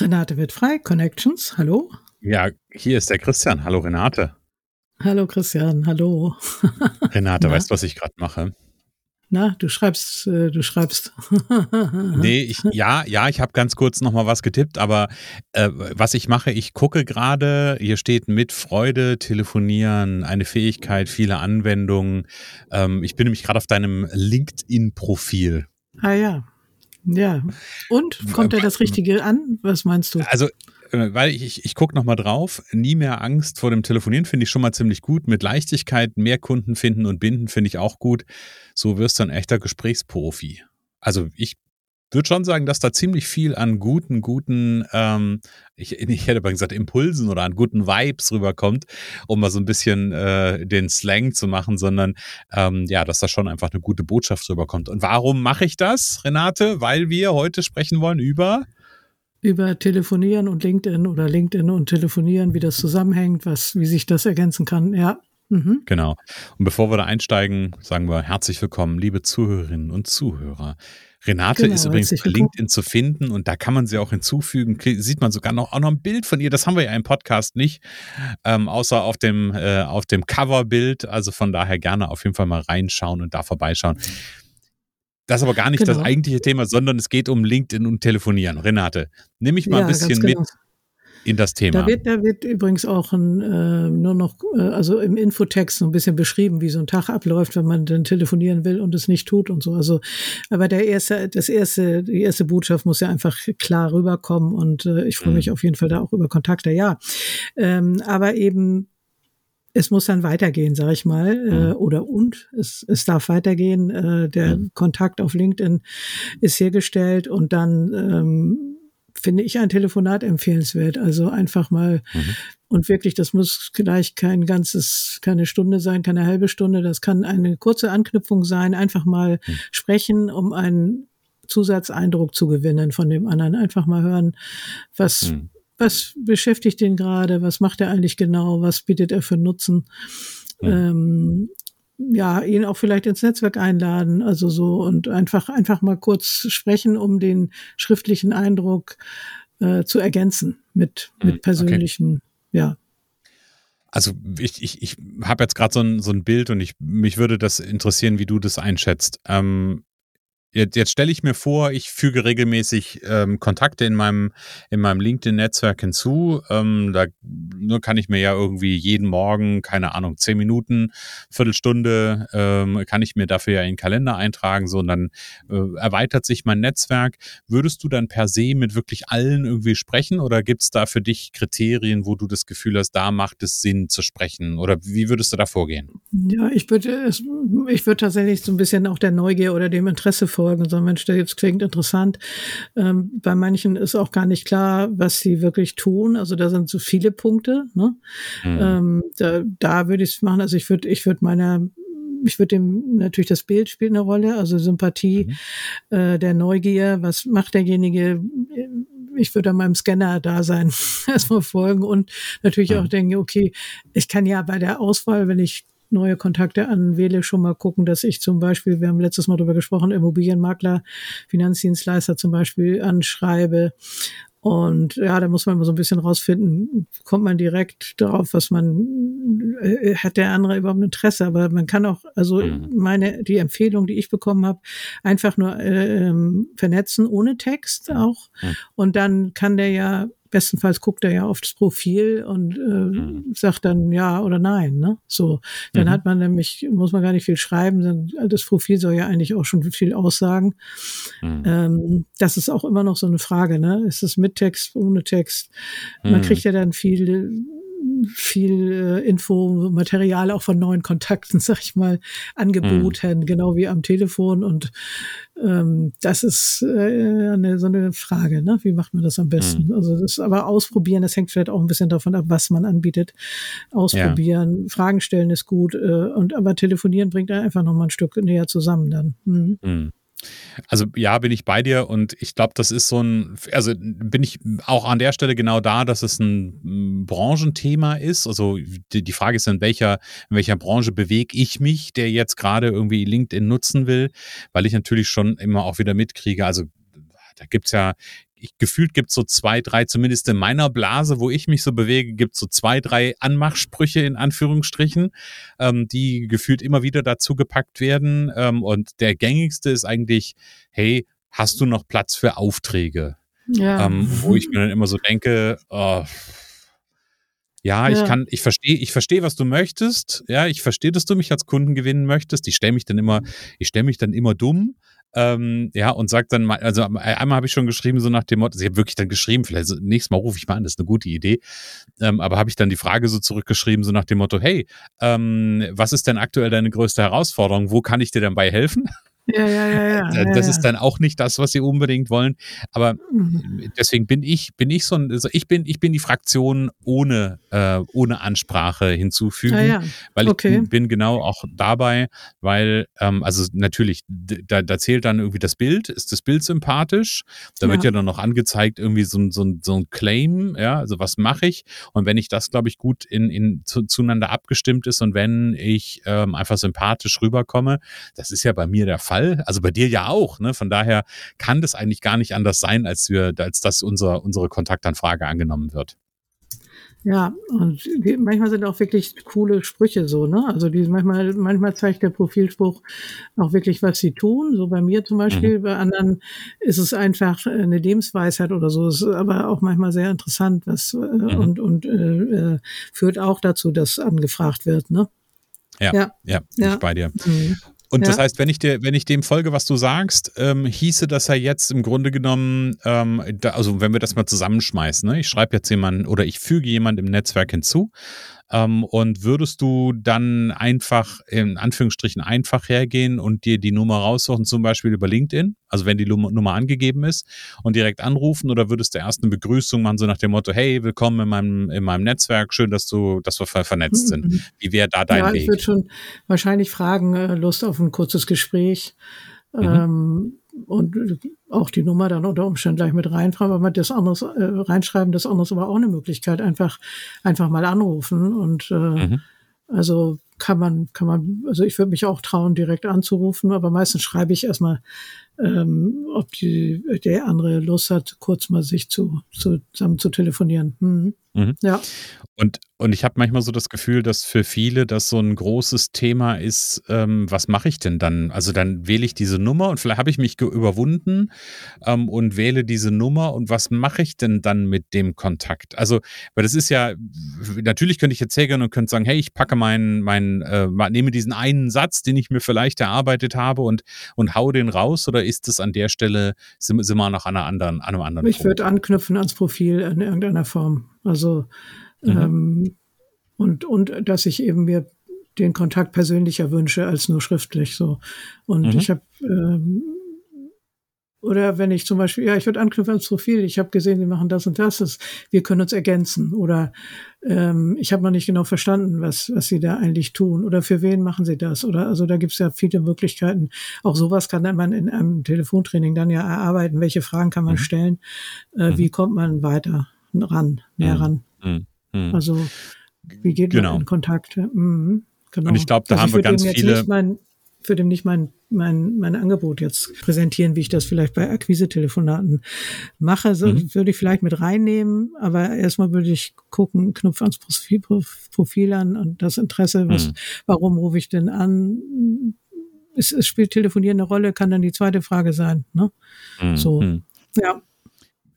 Renate wird frei, Connections, hallo. Ja, hier ist der Christian. Hallo Renate. Hallo Christian, hallo. Renate, weißt du, was ich gerade mache? Na, du schreibst, äh, du schreibst. nee, ich, ja, ja, ich habe ganz kurz nochmal was getippt, aber äh, was ich mache, ich gucke gerade, hier steht mit Freude telefonieren, eine Fähigkeit, viele Anwendungen. Ähm, ich bin nämlich gerade auf deinem LinkedIn-Profil. Ah ja. Ja. Und kommt da das Richtige an? Was meinst du? Also, äh, weil ich, ich, ich gucke nochmal drauf, nie mehr Angst vor dem Telefonieren finde ich schon mal ziemlich gut. Mit Leichtigkeit mehr Kunden finden und binden finde ich auch gut. So wirst du ein echter Gesprächsprofi. Also ich würde schon sagen, dass da ziemlich viel an guten, guten, ähm, ich, ich hätte mal gesagt, Impulsen oder an guten Vibes rüberkommt, um mal so ein bisschen äh, den Slang zu machen, sondern ähm, ja, dass da schon einfach eine gute Botschaft rüberkommt. Und warum mache ich das, Renate? Weil wir heute sprechen wollen über über Telefonieren und LinkedIn oder LinkedIn und Telefonieren, wie das zusammenhängt, was, wie sich das ergänzen kann. Ja. Mhm. Genau. Und bevor wir da einsteigen, sagen wir herzlich willkommen, liebe Zuhörerinnen und Zuhörer. Renate genau, ist übrigens bei LinkedIn zu finden und da kann man sie auch hinzufügen. Sieht man sogar noch, auch noch ein Bild von ihr. Das haben wir ja im Podcast nicht, ähm, außer auf dem, äh, auf dem Coverbild. Also von daher gerne auf jeden Fall mal reinschauen und da vorbeischauen. Das ist aber gar nicht genau. das eigentliche Thema, sondern es geht um LinkedIn und Telefonieren. Renate, nimm mich mal ja, ein bisschen genau. mit in das Thema. Da wird, da wird übrigens auch ein, äh, nur noch, äh, also im Infotext so ein bisschen beschrieben, wie so ein Tag abläuft, wenn man dann telefonieren will und es nicht tut und so. Also, aber der erste, das erste, die erste Botschaft muss ja einfach klar rüberkommen und äh, ich freue mich mhm. auf jeden Fall da auch über Kontakte, ja. Ähm, aber eben es muss dann weitergehen, sage ich mal, äh, mhm. äh, oder und es, es darf weitergehen. Äh, der mhm. Kontakt auf LinkedIn ist hergestellt und dann ähm, finde ich ein Telefonat empfehlenswert. Also einfach mal mhm. und wirklich, das muss gleich kein ganzes, keine Stunde sein, keine halbe Stunde. Das kann eine kurze Anknüpfung sein. Einfach mal mhm. sprechen, um einen Zusatzeindruck zu gewinnen von dem anderen. Einfach mal hören, was, mhm. was beschäftigt den gerade, was macht er eigentlich genau, was bietet er für Nutzen. Mhm. Ähm, ja, ihn auch vielleicht ins Netzwerk einladen, also so und einfach, einfach mal kurz sprechen, um den schriftlichen Eindruck äh, zu ergänzen mit, mit hm, persönlichen, okay. ja. Also ich, ich, ich habe jetzt gerade so ein, so ein Bild und ich, mich würde das interessieren, wie du das einschätzt. Ähm, Jetzt, jetzt stelle ich mir vor, ich füge regelmäßig ähm, Kontakte in meinem, in meinem LinkedIn-Netzwerk hinzu. Ähm, da nur kann ich mir ja irgendwie jeden Morgen, keine Ahnung, zehn Minuten, Viertelstunde, ähm, kann ich mir dafür ja in den Kalender eintragen, so und dann äh, erweitert sich mein Netzwerk. Würdest du dann per se mit wirklich allen irgendwie sprechen oder gibt es da für dich Kriterien, wo du das Gefühl hast, da macht es Sinn zu sprechen? Oder wie würdest du da vorgehen? Ja, ich würde ich würde tatsächlich so ein bisschen auch der Neugier oder dem Interesse folgen und sagen, Mensch, der jetzt klingt interessant. Ähm, bei manchen ist auch gar nicht klar, was sie wirklich tun. Also da sind so viele Punkte. Ne? Mhm. Ähm, da, da würde ich es machen. Also ich würde, ich würde meiner ich würde dem natürlich das Bild spielt eine Rolle, also Sympathie, mhm. äh, der Neugier, was macht derjenige? Ich würde an meinem Scanner da sein, erstmal folgen und natürlich mhm. auch denken, okay, ich kann ja bei der Auswahl, wenn ich neue Kontakte anwähle, schon mal gucken, dass ich zum Beispiel, wir haben letztes Mal darüber gesprochen, Immobilienmakler, Finanzdienstleister zum Beispiel anschreibe. Und ja, da muss man immer so ein bisschen rausfinden, kommt man direkt darauf, was man, äh, hat der andere überhaupt ein Interesse? Aber man kann auch, also mhm. meine, die Empfehlung, die ich bekommen habe, einfach nur äh, ähm, vernetzen ohne Text auch. Und dann kann der ja bestenfalls guckt er ja auf das Profil und äh, mhm. sagt dann ja oder nein. Ne? So, dann mhm. hat man nämlich, muss man gar nicht viel schreiben, dann, das Profil soll ja eigentlich auch schon viel aussagen. Mhm. Ähm, das ist auch immer noch so eine Frage, ne? Ist es mit Text, ohne Text? Man mhm. kriegt ja dann viel viel äh, Info, Material auch von neuen Kontakten, sag ich mal, angeboten, mhm. genau wie am Telefon. Und ähm, das ist äh, eine, so eine Frage, ne? wie macht man das am besten? Mhm. Also das aber ausprobieren, das hängt vielleicht auch ein bisschen davon ab, was man anbietet. Ausprobieren, ja. Fragen stellen ist gut, äh, und aber telefonieren bringt einfach noch mal ein Stück näher zusammen dann. Mhm. Also ja, bin ich bei dir und ich glaube, das ist so ein, also bin ich auch an der Stelle genau da, dass es ein mm, Branchenthema ist. Also die, Frage ist, in welcher, in welcher Branche bewege ich mich, der jetzt gerade irgendwie LinkedIn nutzen will, weil ich natürlich schon immer auch wieder mitkriege, also da gibt's ja ich, gefühlt gibt es so zwei, drei, zumindest in meiner Blase, wo ich mich so bewege, gibt es so zwei, drei Anmachsprüche in Anführungsstrichen, ähm, die gefühlt immer wieder dazu gepackt werden. Ähm, und der gängigste ist eigentlich, hey, hast du noch Platz für Aufträge? Ja. Ähm, wo ich mir dann immer so denke, oh, ja, ja, ich kann, ich verstehe, ich verstehe, was du möchtest. Ja, ich verstehe, dass du mich als Kunden gewinnen möchtest. Ich stelle mich dann immer, ich stelle mich dann immer dumm. Ähm, ja, und sagt dann mal, also einmal habe ich schon geschrieben, so nach dem Motto, ich habe wirklich dann geschrieben, vielleicht nächstes Mal rufe ich mal an, das ist eine gute Idee. Ähm, aber habe ich dann die Frage so zurückgeschrieben, so nach dem Motto, hey, ähm, was ist denn aktuell deine größte Herausforderung? Wo kann ich dir dabei helfen? Ja, ja, ja, ja. Das ist dann auch nicht das, was sie unbedingt wollen. Aber mhm. deswegen bin ich, bin ich so ein, also ich bin, ich bin die Fraktion ohne, äh, ohne Ansprache hinzufügen, ja. weil okay. ich bin genau auch dabei, weil, ähm, also natürlich, da, da zählt dann irgendwie das Bild. Ist das Bild sympathisch? Da wird ja dann noch angezeigt, irgendwie so, ein so, ein so ein Claim, ja, also was mache ich? Und wenn ich das, glaube ich, gut in, in zu, zueinander abgestimmt ist und wenn ich ähm, einfach sympathisch rüberkomme, das ist ja bei mir der Fall Fall. Also bei dir ja auch. Ne? Von daher kann das eigentlich gar nicht anders sein, als wir, als dass unser, unsere Kontaktanfrage angenommen wird. Ja, und manchmal sind auch wirklich coole Sprüche so, ne? Also die manchmal, manchmal zeigt der Profilspruch auch wirklich, was sie tun. So bei mir zum Beispiel, mhm. bei anderen ist es einfach eine Lebensweisheit oder so. Es ist aber auch manchmal sehr interessant, was äh, mhm. und, und äh, äh, führt auch dazu, dass angefragt wird, ne? Ja, ja, ja, ja. bei dir. Mhm. Und ja. das heißt, wenn ich dir, wenn ich dem folge, was du sagst, ähm, hieße das ja jetzt im Grunde genommen, ähm, da, also wenn wir das mal zusammenschmeißen, ne? ich schreibe jetzt jemanden oder ich füge jemanden im Netzwerk hinzu, ähm, und würdest du dann einfach, in Anführungsstrichen, einfach hergehen und dir die Nummer raussuchen, zum Beispiel über LinkedIn, also wenn die Nummer angegeben ist, und direkt anrufen oder würdest du erst eine Begrüßung machen, so nach dem Motto, hey, willkommen in meinem, in meinem Netzwerk, schön, dass du, dass wir vernetzt sind. Mhm. Wie wäre da dein ja, Weg? Ich würde schon wahrscheinlich fragen, äh, Lust auf ein kurzes Gespräch. Mhm. Ähm, und auch die Nummer dann unter Umständen gleich mit reinschreiben, aber das anderes äh, reinschreiben, das anderes aber auch eine Möglichkeit, einfach einfach mal anrufen und äh, mhm. also kann man kann man also ich würde mich auch trauen direkt anzurufen, aber meistens schreibe ich erstmal ähm, ob die der andere Lust hat, kurz mal sich zu, zu zusammen zu telefonieren. Mhm. Mhm. Ja. Und, und ich habe manchmal so das Gefühl, dass für viele das so ein großes Thema ist, ähm, was mache ich denn dann? Also dann wähle ich diese Nummer und vielleicht habe ich mich überwunden ähm, und wähle diese Nummer und was mache ich denn dann mit dem Kontakt? Also, weil das ist ja, natürlich könnte ich jetzt hergehen und könnte sagen, hey, ich packe meinen, meinen, äh, nehme diesen einen Satz, den ich mir vielleicht erarbeitet habe und, und hau den raus oder ist es an der Stelle, sind, sind wir noch an, einer anderen, an einem anderen Ich würde anknüpfen ans Profil in irgendeiner Form. Also mhm. ähm, und, und dass ich eben mir den Kontakt persönlicher wünsche als nur schriftlich so. Und mhm. ich habe ähm, oder wenn ich zum Beispiel, ja, ich würde anknüpfen ans Profil, ich habe gesehen, sie machen das und das, das wir können uns ergänzen. Oder ähm, ich habe noch nicht genau verstanden, was, was sie da eigentlich tun. Oder für wen machen sie das? Oder also da gibt es ja viele Möglichkeiten. Auch sowas kann man in einem Telefontraining dann ja erarbeiten. Welche Fragen kann man mhm. stellen? Äh, mhm. Wie kommt man weiter ran, näher mhm. ran? Mhm. Mhm. Also wie geht genau. man in Kontakt? Mhm. Genau. Und ich glaube, da also haben wir ganz viele. Mein, für den nicht mein, mein, mein Angebot jetzt präsentieren, wie ich das vielleicht bei Akquise-Telefonaten mache. So mhm. würde ich vielleicht mit reinnehmen, aber erstmal würde ich gucken, Knopf ans Profil, Profil an und das Interesse, was, mhm. warum rufe ich denn an? Es, es spielt Telefonieren eine Rolle, kann dann die zweite Frage sein. Ne? Mhm. So, mhm. ja.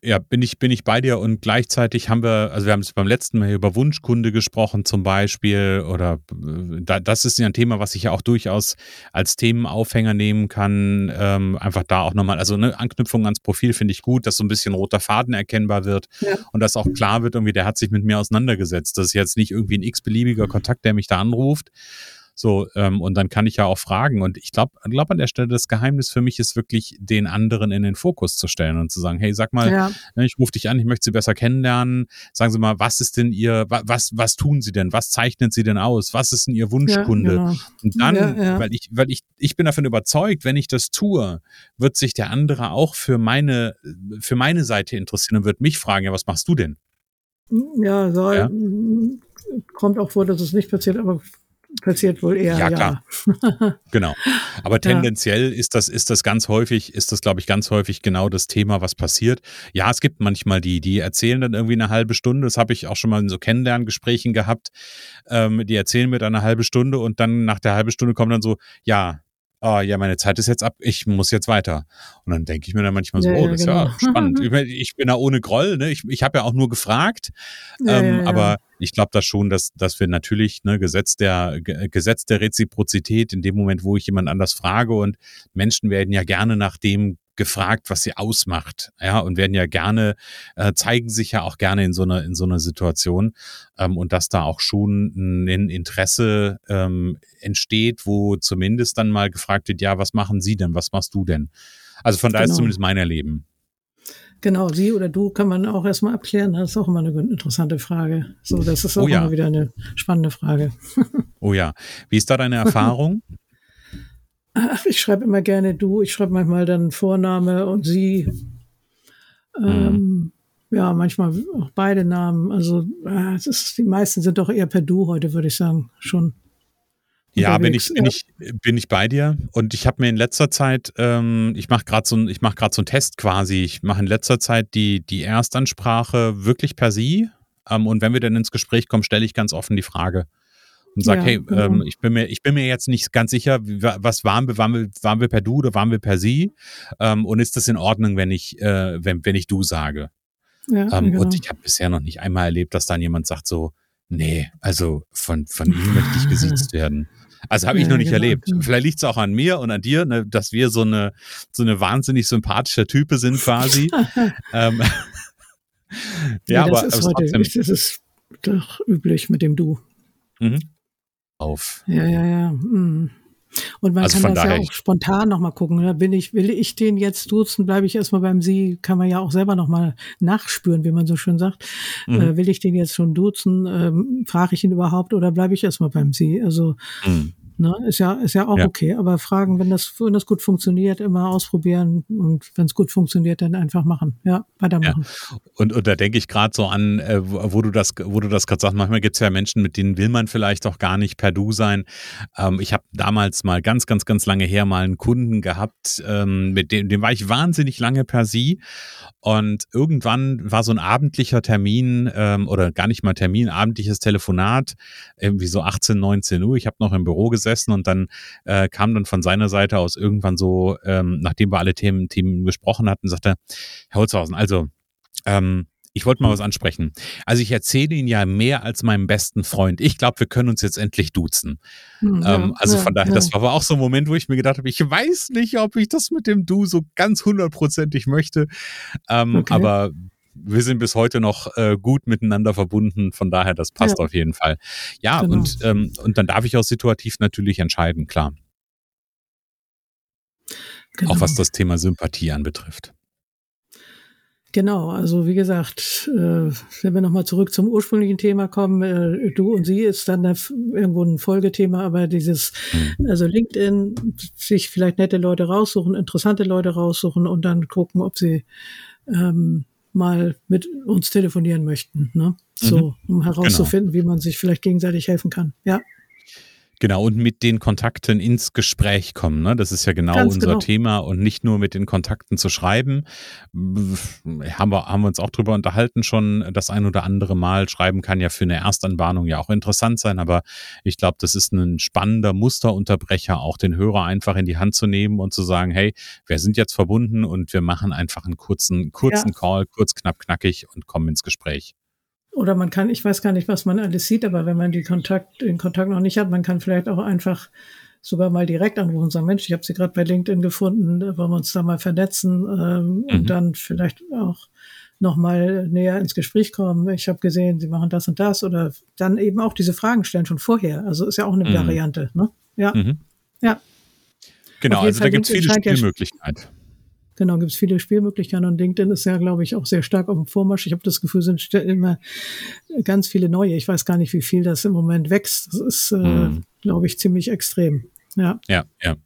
Ja, bin ich, bin ich bei dir und gleichzeitig haben wir, also wir haben es beim letzten Mal über Wunschkunde gesprochen zum Beispiel oder äh, das ist ja ein Thema, was ich ja auch durchaus als Themenaufhänger nehmen kann. Ähm, einfach da auch nochmal, also eine Anknüpfung ans Profil finde ich gut, dass so ein bisschen roter Faden erkennbar wird ja. und dass auch klar wird, irgendwie, der hat sich mit mir auseinandergesetzt. Das ist jetzt nicht irgendwie ein x-beliebiger Kontakt, der mich da anruft, so, ähm, und dann kann ich ja auch fragen. Und ich glaube, glaub an der Stelle, das Geheimnis für mich ist wirklich, den anderen in den Fokus zu stellen und zu sagen, hey, sag mal, ja. Ne, ich rufe dich an, ich möchte Sie besser kennenlernen. Sagen Sie mal, was ist denn Ihr, was, was tun Sie denn? Was zeichnet Sie denn aus? Was ist denn Ihr Wunschkunde? Ja, genau. Und dann, ja, weil ich, weil ich, ich bin davon überzeugt, wenn ich das tue, wird sich der andere auch für meine, für meine Seite interessieren und wird mich fragen, ja, was machst du denn? Ja, so, ja? kommt auch vor, dass es nicht passiert, aber passiert wohl eher. Ja, klar. Ja. genau. Aber tendenziell ist das, ist das ganz häufig, ist das, glaube ich, ganz häufig genau das Thema, was passiert. Ja, es gibt manchmal die, die erzählen dann irgendwie eine halbe Stunde. Das habe ich auch schon mal in so Kennenlerngesprächen gehabt. Ähm, die erzählen mir dann eine halbe Stunde und dann nach der halben Stunde kommen dann so, ja, oh, ja, meine Zeit ist jetzt ab, ich muss jetzt weiter. Und dann denke ich mir dann manchmal so, ja, oh, das genau. ist ja genau. spannend. ich bin da ohne Groll, ne? ich, ich habe ja auch nur gefragt, ja, ähm, ja, aber ich glaube da schon, dass, dass wir natürlich ne, Gesetz, der, Gesetz der Reziprozität in dem Moment, wo ich jemand anders frage und Menschen werden ja gerne nach dem gefragt, was sie ausmacht, ja, und werden ja gerne, äh, zeigen sich ja auch gerne in so einer, in so einer Situation, ähm, und dass da auch schon ein Interesse ähm, entsteht, wo zumindest dann mal gefragt wird, ja, was machen Sie denn, was machst du denn? Also von daher genau. ist zumindest mein Erleben. Genau, sie oder du kann man auch erstmal abklären. Das ist auch immer eine interessante Frage. So, das ist auch oh ja. immer wieder eine spannende Frage. oh ja. Wie ist da deine Erfahrung? Ach, ich schreibe immer gerne du. Ich schreibe manchmal dann Vorname und sie. Ähm, mhm. Ja, manchmal auch beide Namen. Also äh, ist, die meisten sind doch eher per Du heute, würde ich sagen, schon. Ja, bin ich, bin, ich, bin ich bei dir. Und ich habe mir in letzter Zeit, ähm, ich mache gerade so, ein, ich mach so einen Test quasi. Ich mache in letzter Zeit die, die Erstansprache wirklich per Sie. Ähm, und wenn wir dann ins Gespräch kommen, stelle ich ganz offen die Frage und sag, ja, hey, genau. ähm, ich, bin mir, ich bin mir jetzt nicht ganz sicher, was waren wir, waren wir, waren wir per Du oder waren wir per Sie? Ähm, und ist das in Ordnung, wenn ich, äh, wenn, wenn ich Du sage? Ja, ähm, genau. Und ich habe bisher noch nicht einmal erlebt, dass dann jemand sagt so, nee, also von, von ihm möchte ich gesiezt werden. Also habe ich ja, noch nicht genau. erlebt. Vielleicht liegt es auch an mir und an dir, ne, dass wir so eine so eine wahnsinnig sympathische Type sind quasi. ähm, ja, ja, aber ist heute, trotzdem, das ist doch üblich mit dem Du. Mhm auf. Ja, ja, ja. Mhm. Und man also kann das ja auch spontan nochmal gucken. Da ne? will ich, will ich den jetzt duzen, bleibe ich erstmal beim Sie, kann man ja auch selber nochmal nachspüren, wie man so schön sagt. Mhm. Äh, will ich den jetzt schon duzen, ähm, frage ich ihn überhaupt oder bleibe ich erstmal beim Sie? Also mhm. Ne? Ist ja, ist ja auch ja. okay. Aber fragen, wenn das, wenn das gut funktioniert, immer ausprobieren und wenn es gut funktioniert, dann einfach machen. Ja, weitermachen. Ja. Und, und da denke ich gerade so an, äh, wo du das, wo du das gerade sagst, manchmal gibt es ja Menschen, mit denen will man vielleicht auch gar nicht per Du sein. Ähm, ich habe damals mal ganz, ganz, ganz lange her mal einen Kunden gehabt, ähm, mit dem, dem war ich wahnsinnig lange per Sie. Und irgendwann war so ein abendlicher Termin ähm, oder gar nicht mal Termin, abendliches Telefonat, irgendwie so 18, 19 Uhr. Ich habe noch im Büro gesessen und dann äh, kam dann von seiner Seite aus irgendwann so, ähm, nachdem wir alle Themen, Themen besprochen hatten, sagte Herr Holzhausen, also ähm, ich wollte mal was ansprechen. Also ich erzähle Ihnen ja mehr als meinem besten Freund. Ich glaube, wir können uns jetzt endlich duzen. Hm, ja, ähm, also ja, von daher, ja. das war aber auch so ein Moment, wo ich mir gedacht habe, ich weiß nicht, ob ich das mit dem Du so ganz hundertprozentig möchte. Ähm, okay. Aber wir sind bis heute noch äh, gut miteinander verbunden. Von daher, das passt auf jeden Fall. Ja, genau. und, ähm, und dann darf ich auch situativ natürlich entscheiden, klar. Genau. Auch was das Thema Sympathie anbetrifft. Genau, also wie gesagt, äh, wenn wir nochmal zurück zum ursprünglichen Thema kommen, äh, du und sie ist dann irgendwo ein Folgethema, aber dieses, mhm. also LinkedIn, sich vielleicht nette Leute raussuchen, interessante Leute raussuchen und dann gucken, ob sie ähm, mal mit uns telefonieren möchten, ne? So, mhm. um herauszufinden, genau. wie man sich vielleicht gegenseitig helfen kann. Ja. Genau, und mit den Kontakten ins Gespräch kommen. Ne? Das ist ja genau Ganz unser genau. Thema und nicht nur mit den Kontakten zu schreiben. Haben wir, haben wir uns auch drüber unterhalten schon das ein oder andere Mal. Schreiben kann ja für eine Erstanbahnung ja auch interessant sein, aber ich glaube, das ist ein spannender Musterunterbrecher, auch den Hörer einfach in die Hand zu nehmen und zu sagen, hey, wir sind jetzt verbunden und wir machen einfach einen kurzen, kurzen ja. Call, kurz, knapp, knackig und kommen ins Gespräch. Oder man kann, ich weiß gar nicht, was man alles sieht, aber wenn man die Kontakt, den Kontakt noch nicht hat, man kann vielleicht auch einfach sogar mal direkt anrufen und sagen, Mensch, ich habe sie gerade bei LinkedIn gefunden, wollen wir uns da mal vernetzen ähm, mhm. und dann vielleicht auch noch mal näher ins Gespräch kommen. Ich habe gesehen, Sie machen das und das oder dann eben auch diese Fragen stellen schon vorher. Also ist ja auch eine mhm. Variante. Ne? Ja, mhm. ja. Genau, also da gibt es viele Spielmöglichkeiten. Ja Genau, gibt es viele Spielmöglichkeiten und LinkedIn ist ja, glaube ich, auch sehr stark auf dem Vormarsch. Ich habe das Gefühl, sind immer ganz viele neue. Ich weiß gar nicht, wie viel das im Moment wächst. Das ist, äh, mhm. glaube ich, ziemlich extrem. Ja. Ja, ja.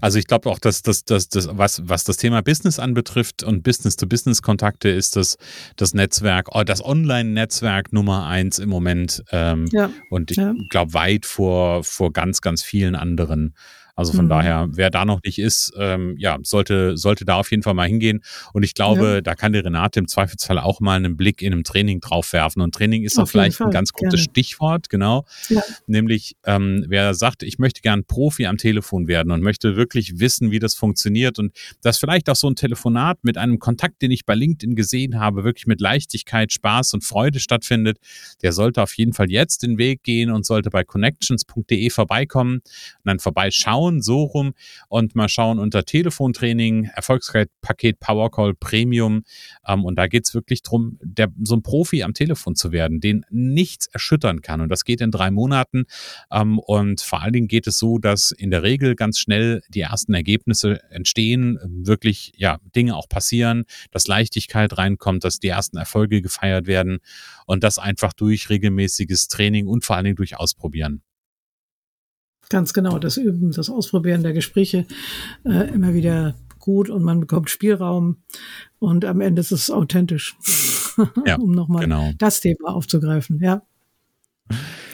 Also ich glaube auch, dass das, das, das, was, was das Thema Business anbetrifft und Business-to-Business-Kontakte ist das, das Netzwerk, oh, das Online-Netzwerk Nummer eins im Moment. Ähm, ja. Und ich ja. glaube weit vor, vor ganz, ganz vielen anderen also von mhm. daher, wer da noch nicht ist, ähm, ja, sollte, sollte da auf jeden Fall mal hingehen. Und ich glaube, ja. da kann die Renate im Zweifelsfall auch mal einen Blick in einem Training drauf werfen. Und Training ist auch vielleicht ein ganz gutes Gerne. Stichwort, genau. Ja. Nämlich, ähm, wer sagt, ich möchte gern Profi am Telefon werden und möchte wirklich wissen, wie das funktioniert und dass vielleicht auch so ein Telefonat mit einem Kontakt, den ich bei LinkedIn gesehen habe, wirklich mit Leichtigkeit, Spaß und Freude stattfindet, der sollte auf jeden Fall jetzt den Weg gehen und sollte bei connections.de vorbeikommen und dann vorbeischauen schauen, so rum und mal schauen unter Telefontraining, Erfolgspaket Powercall Premium. Ähm, und da geht es wirklich darum, so ein Profi am Telefon zu werden, den nichts erschüttern kann. Und das geht in drei Monaten. Ähm, und vor allen Dingen geht es so, dass in der Regel ganz schnell die ersten Ergebnisse entstehen, wirklich ja Dinge auch passieren, dass Leichtigkeit reinkommt, dass die ersten Erfolge gefeiert werden und das einfach durch regelmäßiges Training und vor allen Dingen durch Ausprobieren. Ganz genau, das Üben, das Ausprobieren der Gespräche äh, immer wieder gut und man bekommt Spielraum und am Ende ist es authentisch, ja, um nochmal genau. das Thema aufzugreifen. Ja.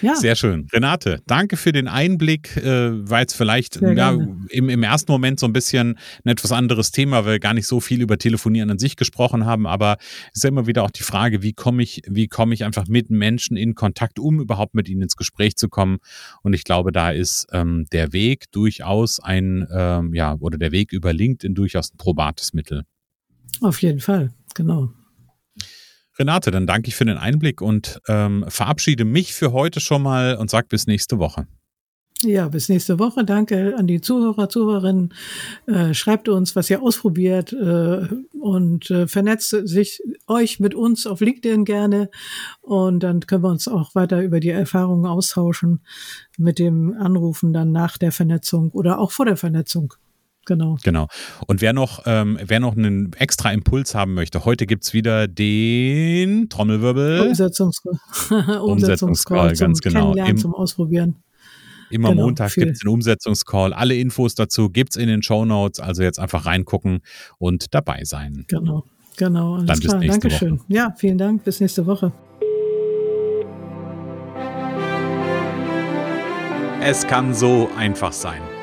Ja. Sehr schön. Renate, danke für den Einblick, äh, weil es vielleicht ja, im, im ersten Moment so ein bisschen ein etwas anderes Thema, weil wir gar nicht so viel über Telefonieren an sich gesprochen haben, aber es ist ja immer wieder auch die Frage, wie komme ich, wie komme ich einfach mit Menschen in Kontakt, um überhaupt mit ihnen ins Gespräch zu kommen. Und ich glaube, da ist ähm, der Weg durchaus ein, ähm, ja, oder der Weg über LinkedIn durchaus ein probates Mittel. Auf jeden Fall, genau. Renate, dann danke ich für den Einblick und ähm, verabschiede mich für heute schon mal und sage bis nächste Woche. Ja, bis nächste Woche. Danke an die Zuhörer, Zuhörerinnen. Äh, schreibt uns, was ihr ausprobiert äh, und äh, vernetzt sich euch mit uns auf LinkedIn gerne. Und dann können wir uns auch weiter über die Erfahrungen austauschen mit dem Anrufen dann nach der Vernetzung oder auch vor der Vernetzung. Genau. Genau. Und wer noch, ähm, wer noch einen extra Impuls haben möchte, heute gibt es wieder den Trommelwirbel. Umsetzungscall. Umsetzungscall, ganz genau. Im, zum Ausprobieren. Immer genau, Montag gibt es den Umsetzungscall. Alle Infos dazu gibt es in den Show Notes. Also jetzt einfach reingucken und dabei sein. Genau, genau. Alles Dann klar. Dankeschön. Woche. Ja, vielen Dank. Bis nächste Woche. Es kann so einfach sein.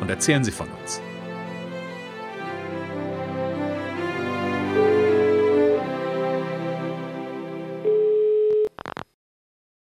und erzählen Sie von uns.